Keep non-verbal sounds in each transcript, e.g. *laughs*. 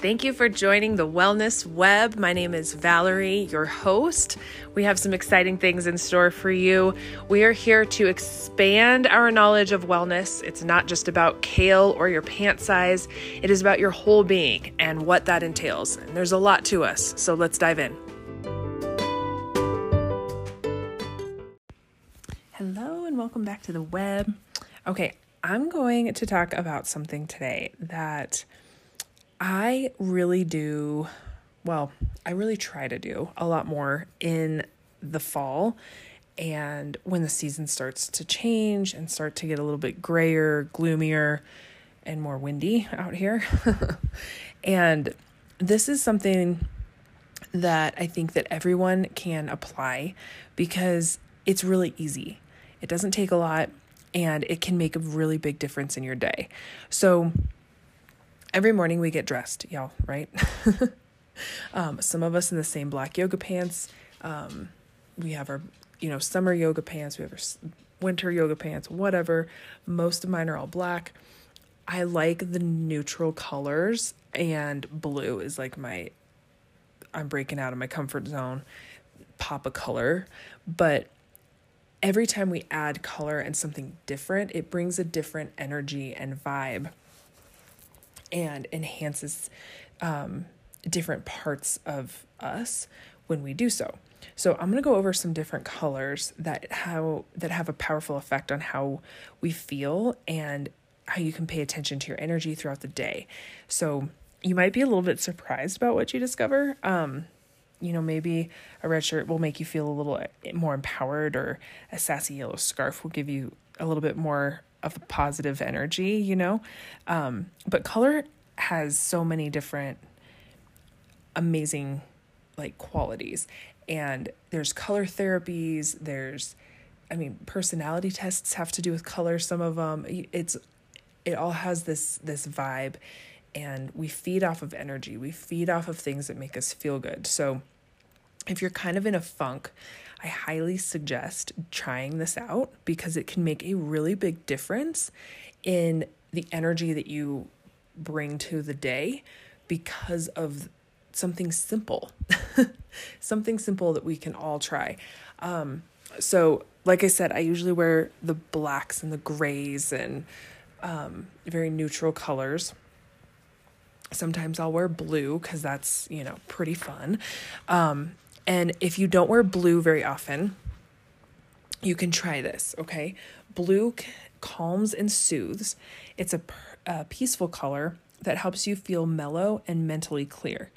Thank you for joining the Wellness Web. My name is Valerie, your host. We have some exciting things in store for you. We are here to expand our knowledge of wellness. It's not just about kale or your pant size, it is about your whole being and what that entails. And there's a lot to us, so let's dive in. Hello, and welcome back to the web. Okay, I'm going to talk about something today that I really do, well, I really try to do a lot more in the fall and when the season starts to change and start to get a little bit grayer, gloomier, and more windy out here. *laughs* and this is something that I think that everyone can apply because it's really easy. It doesn't take a lot and it can make a really big difference in your day. So, every morning we get dressed, y'all, right? *laughs* um, some of us in the same black yoga pants. Um, we have our, you know, summer yoga pants. We have our winter yoga pants, whatever. Most of mine are all black. I like the neutral colors, and blue is like my, I'm breaking out of my comfort zone, pop a color. But every time we add color and something different, it brings a different energy and vibe and enhances um, different parts of us when we do so. So I'm going to go over some different colors that how that have a powerful effect on how we feel and how you can pay attention to your energy throughout the day. So you might be a little bit surprised about what you discover. Um, you know, maybe a red shirt will make you feel a little more empowered, or a sassy yellow scarf will give you a little bit more of positive energy, you know? Um, but color has so many different amazing like qualities. And there's color therapies, there's I mean, personality tests have to do with color. Some of them, it's it all has this this vibe, and we feed off of energy. We feed off of things that make us feel good. So, if you're kind of in a funk, I highly suggest trying this out because it can make a really big difference in the energy that you bring to the day because of something simple. *laughs* something simple that we can all try. Um, so, like I said, I usually wear the blacks and the grays and um, very neutral colors. Sometimes I'll wear blue because that's, you know, pretty fun. Um, and if you don't wear blue very often, you can try this, okay? Blue calms and soothes. It's a, a peaceful color that helps you feel mellow and mentally clear.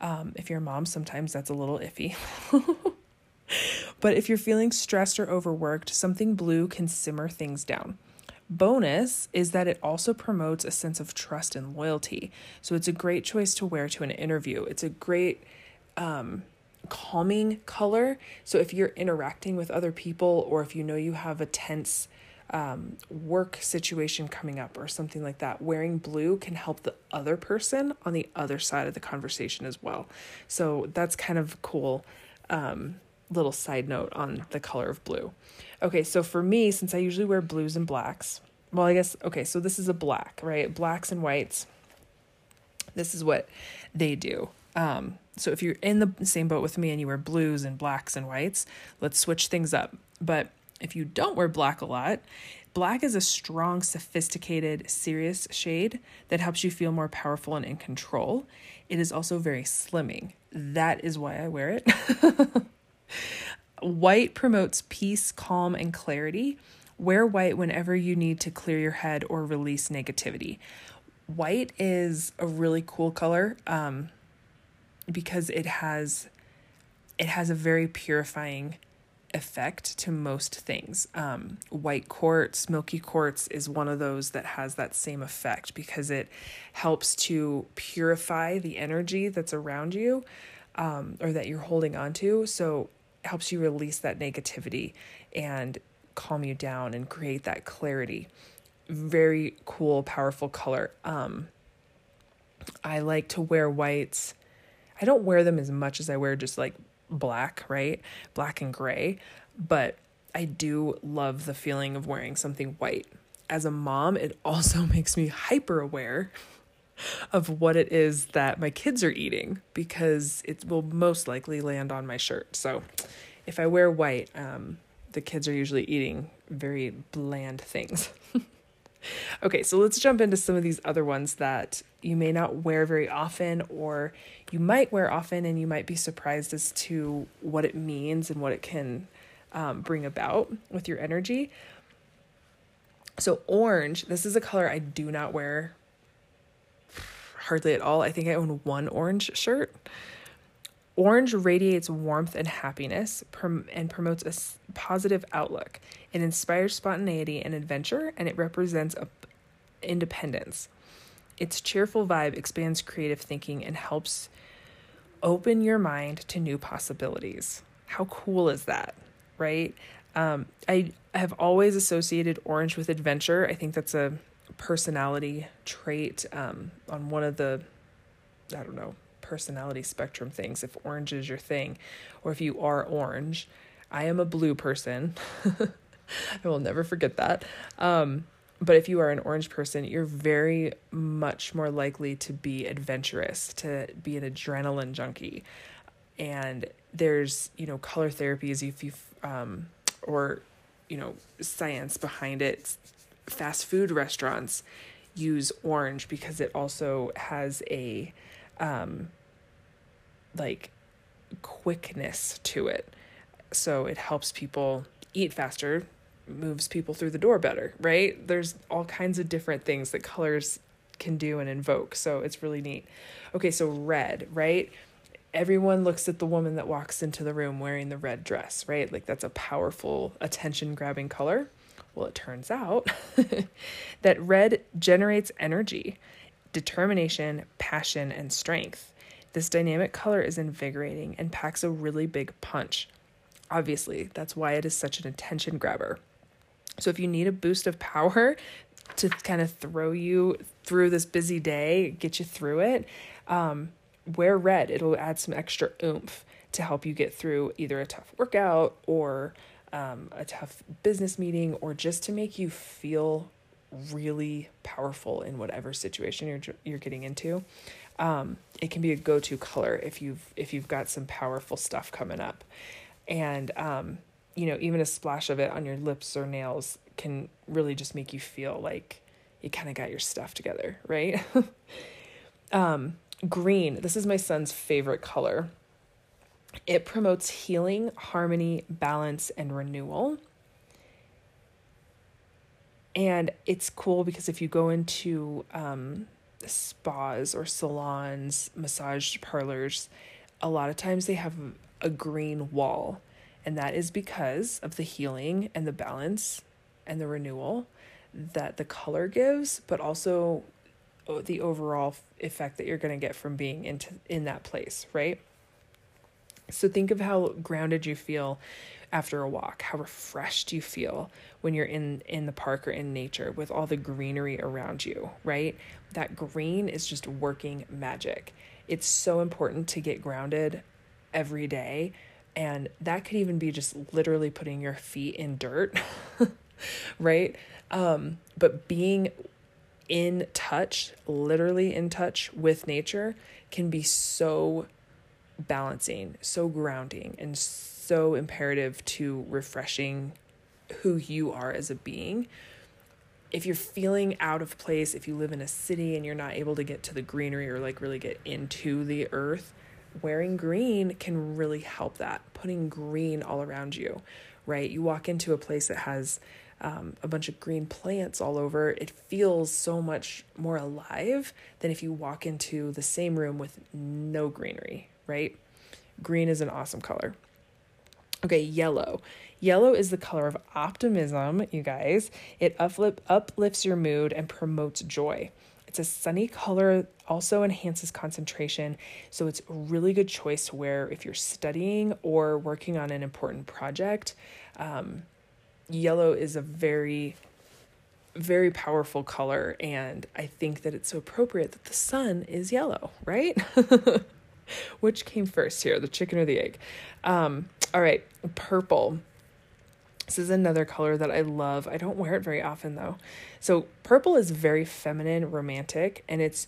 Um, if you're a mom, sometimes that's a little iffy. *laughs* but if you're feeling stressed or overworked, something blue can simmer things down. Bonus is that it also promotes a sense of trust and loyalty. So it's a great choice to wear to an interview. It's a great um, calming color. So if you're interacting with other people or if you know you have a tense um, work situation coming up or something like that, wearing blue can help the other person on the other side of the conversation as well. So that's kind of cool. Um, little side note on the color of blue. Okay, so for me, since I usually wear blues and blacks, well, I guess, okay, so this is a black, right? Blacks and whites. This is what they do. Um, so if you're in the same boat with me and you wear blues and blacks and whites, let's switch things up. But if you don't wear black a lot, black is a strong, sophisticated, serious shade that helps you feel more powerful and in control. It is also very slimming. That is why I wear it. *laughs* white promotes peace, calm, and clarity. Wear white whenever you need to clear your head or release negativity. White is a really cool color. Um, because it has it has a very purifying effect to most things. Um, white quartz, milky quartz is one of those that has that same effect because it helps to purify the energy that's around you um, or that you're holding on to. So it helps you release that negativity and calm you down and create that clarity. Very cool, powerful color. Um, I like to wear whites I don't wear them as much as I wear just like black, right? Black and gray. But I do love the feeling of wearing something white. As a mom, it *laughs* also makes me hyper aware of what it is that my kids are eating because it will most likely land on my shirt. So if I wear white, um, the kids are usually eating very bland things. *laughs* okay, so let's jump into some of these other ones that you may not wear very often or you might wear often and you might be surprised as to what it means and what it can um, bring about with your energy. So, orange, this is a color I do not wear hardly at all. I think I own one orange shirt. Orange radiates warmth and happiness prom- and promotes a positive outlook. It inspires spontaneity and adventure, and it represents a- independence. Its cheerful vibe expands creative thinking and helps open your mind to new possibilities. How cool is that, right? Um, I have always associated orange with adventure. I think that's a personality trait um, on one of the, I don't know, personality spectrum things. If orange is your thing, or if you are orange, I am a blue person. *laughs* I will never forget that. Um, but if you are an orange person, you're very much more likely to be adventurous, to be an adrenaline junkie. And there's, you know, color therapies, if you, um, or, you know, science behind it. Fast food restaurants use orange because it also has a, um, like quickness to it. So it helps people eat faster, moves people through the door better, right? There's all kinds of different things that colors can do and invoke. So it's really neat. Okay, so red, right? Everyone looks at the woman that walks into the room wearing the red dress, right? Like that's a powerful attention grabbing color. Well, it turns out *laughs* that red generates energy, determination, passion, and strength. This dynamic color is invigorating and packs a really big punch. Obviously, that's why it is such an attention grabber. So if you need a boost of power to kind of throw you through this busy day, get you through it, um, wear red. It'll add some extra oomph to help you get through either a tough workout or um, a tough business meeting or just to make you feel really powerful in whatever situation you're you're getting into. Um, it can be a go-to color if you've if you've got some powerful stuff coming up, and um, you know, even a splash of it on your lips or nails can really just make you feel like you kind of got your stuff together, right? *laughs* um, green, this is my son's favorite color. It promotes healing, harmony, balance, and renewal. And it's cool because if you go into um, spas or salons, massage parlors, a lot of times they have a green wall and that is because of the healing and the balance and the renewal that the color gives, but also the overall effect that you're going to get from being into in that place, right? So think of how grounded you feel after a walk, how refreshed you feel when you're in in the park or in nature with all the greenery around you, right? That green is just working magic. It's so important to get grounded every day and that could even be just literally putting your feet in dirt, *laughs* right? Um, but being in touch, literally in touch with nature, can be so balancing, so grounding, and so imperative to refreshing who you are as a being. If you're feeling out of place, if you live in a city and you're not able to get to the greenery or like really get into the earth, wearing green can really help that. Putting green all around you, right? You walk into a place that has um, a bunch of green plants all over, it feels so much more alive than if you walk into the same room with no greenery, right? Green is an awesome color. Okay, yellow. Yellow is the color of optimism, you guys. It uplift, uplifts your mood and promotes joy. It's a sunny color, also enhances concentration. So it's a really good choice to wear if you're studying or working on an important project. Um, yellow is a very, very powerful color. And I think that it's so appropriate that the sun is yellow, right? *laughs* Which came first here, the chicken or the egg? Um, all right, purple. This is another color that I love. I don't wear it very often though. So, purple is very feminine, romantic, and it's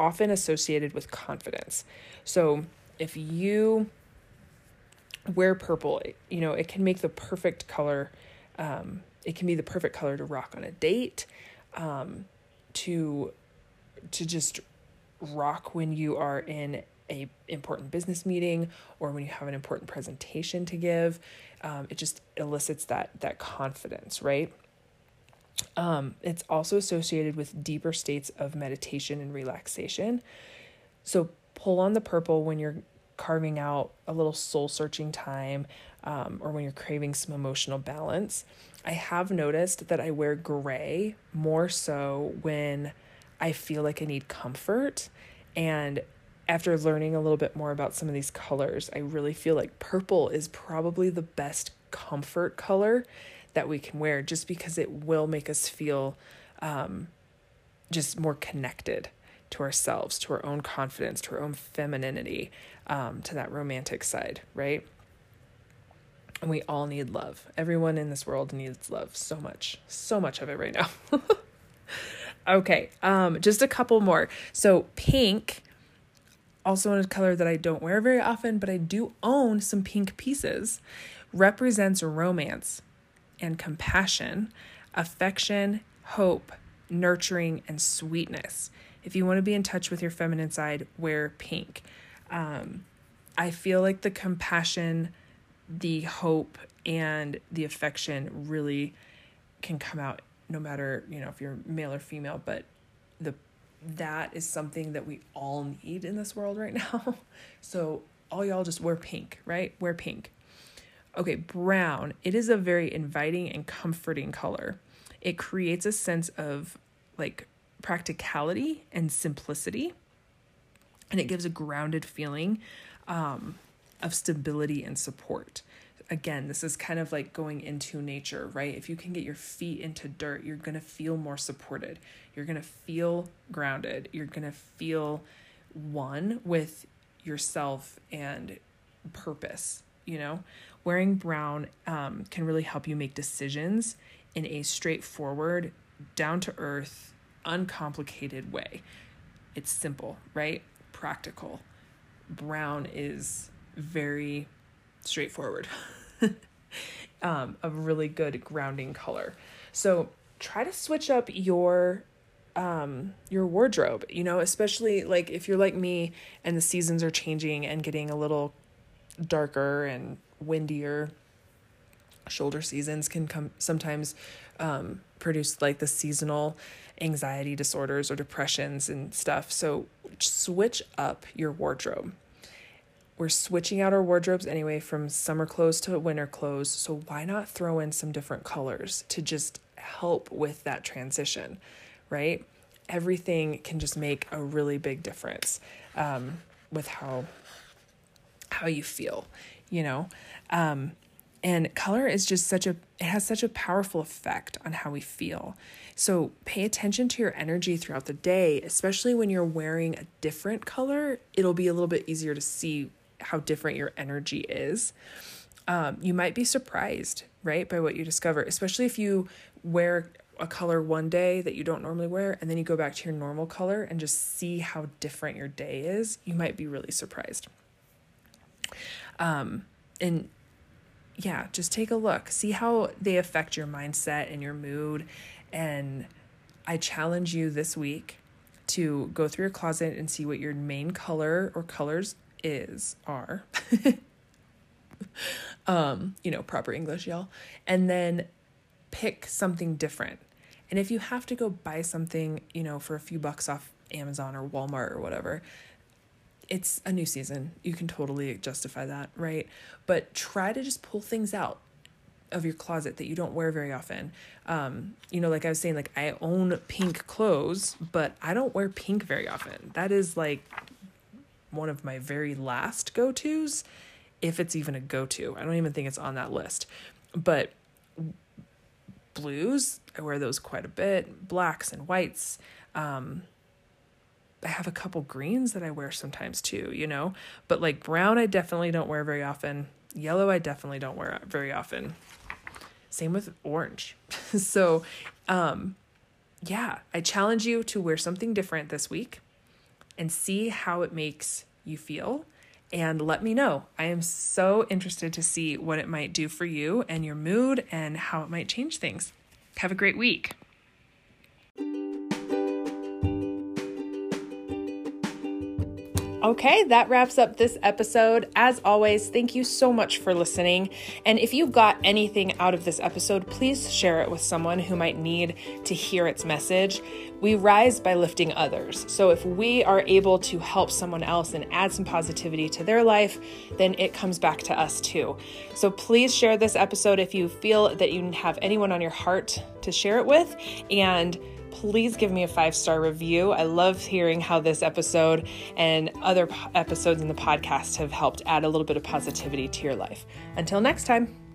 often associated with confidence. So if you wear purple, you know, it can make the perfect color. Um, it can be the perfect color to rock on a date, um, to to just rock when you are in a important business meeting or when you have an important presentation to give. Um, it just elicits that that confidence, right? Um, it's also associated with deeper states of meditation and relaxation. So pull on the purple when you're carving out a little soul searching time um, or when you're craving some emotional balance. I have noticed that I wear gray more so when I feel like I need comfort. And after learning a little bit more about some of these colors, I really feel like purple is probably the best comfort color that we can wear just because it will make us feel um, just more connected to ourselves, to our own confidence, to our own femininity, um, to that romantic side, right? And we all need love. Everyone in this world needs love so much, so much of it right now. *laughs* okay, um, just a couple more. So, pink, also in a color that I don't wear very often, but I do own some pink pieces, represents romance and compassion, affection, hope, nurturing, and sweetness. If you want to be in touch with your feminine side, wear pink. Um, I feel like the compassion, the hope, and the affection really can come out no matter, you know, if you're male or female, but that is something that we all need in this world right *laughs* now. so all y'all just wear pink, right? Wear pink. Okay, brown. It is a very inviting and comforting color. It creates a sense of like practicality and simplicity. And it gives a grounded feeling um, of stability and support. Again, this is kind of like going into nature, right? If you can get your feet into dirt, you're going to feel more supported. You're going to feel grounded. You're going to feel one with yourself and purpose, you know? Wearing brown um, can really help you make decisions in a straightforward, down to earth, uncomplicated way. It's simple, right? Practical. Brown is very straightforward. *laughs* *laughs* um, a really good grounding color. So try to switch up your um your wardrobe you know especially like if you're like me and the seasons are changing and getting a little darker and windier shoulder seasons can come sometimes um, produce like the seasonal anxiety disorders or depressions and stuff. So switch up your wardrobe. We're switching out our wardrobes anyway from summer clothes to winter clothes. So why not throw in some different colors to just help with that transition, right? Everything can just make a really big difference um, with how how you feel, you know. Um, and color is just such a it has such a powerful effect on how we feel. So pay attention to your energy throughout the day, especially when you're wearing a different color. It'll be a little bit easier to see how different your energy is. Um, you might be surprised, right, by what you discover, especially if you wear a color one day that you don't normally wear and then you go back to your normal color and just see how different your day is. You might be really surprised. Um, and yeah, just take a look. See how they affect your mindset and your mood. And I challenge you this week to go through your closet and see what your main color or colors is are. *laughs* um, you know, proper English, y'all. And then pick something different. And if you have to go buy something, you know, for a few bucks off Amazon or Walmart or whatever, it's a new season. You can totally justify that, right? But try to just pull things out of your closet that you don't wear very often. Um, you know, like I was saying, like I own pink clothes, but I don't wear pink very often. That is like one of my very last go tos, if it's even a go to. I don't even think it's on that list. But blues, I wear those quite a bit. Blacks and whites. Um, I have a couple greens that I wear sometimes too, you know? But like brown, I definitely don't wear very often. Yellow, I definitely don't wear very often. Same with orange. *laughs* so, um, yeah, I challenge you to wear something different this week and see how it makes you feel and let me know. I am so interested to see what it might do for you and your mood and how it might change things. Have a great week. Okay, that wraps up this episode. As always, thank you so much for listening. And if you got anything out of this episode, please share it with someone who might need to hear its message. We rise by lifting others. So if we are able to help someone else and add some positivity to their life, then it comes back to us too. So please share this episode if you feel that you have anyone on your heart to share it with. And please give me a five star review. I love hearing how this episode and other episodes in the podcast have helped add a little bit of positivity to your life. Until next time.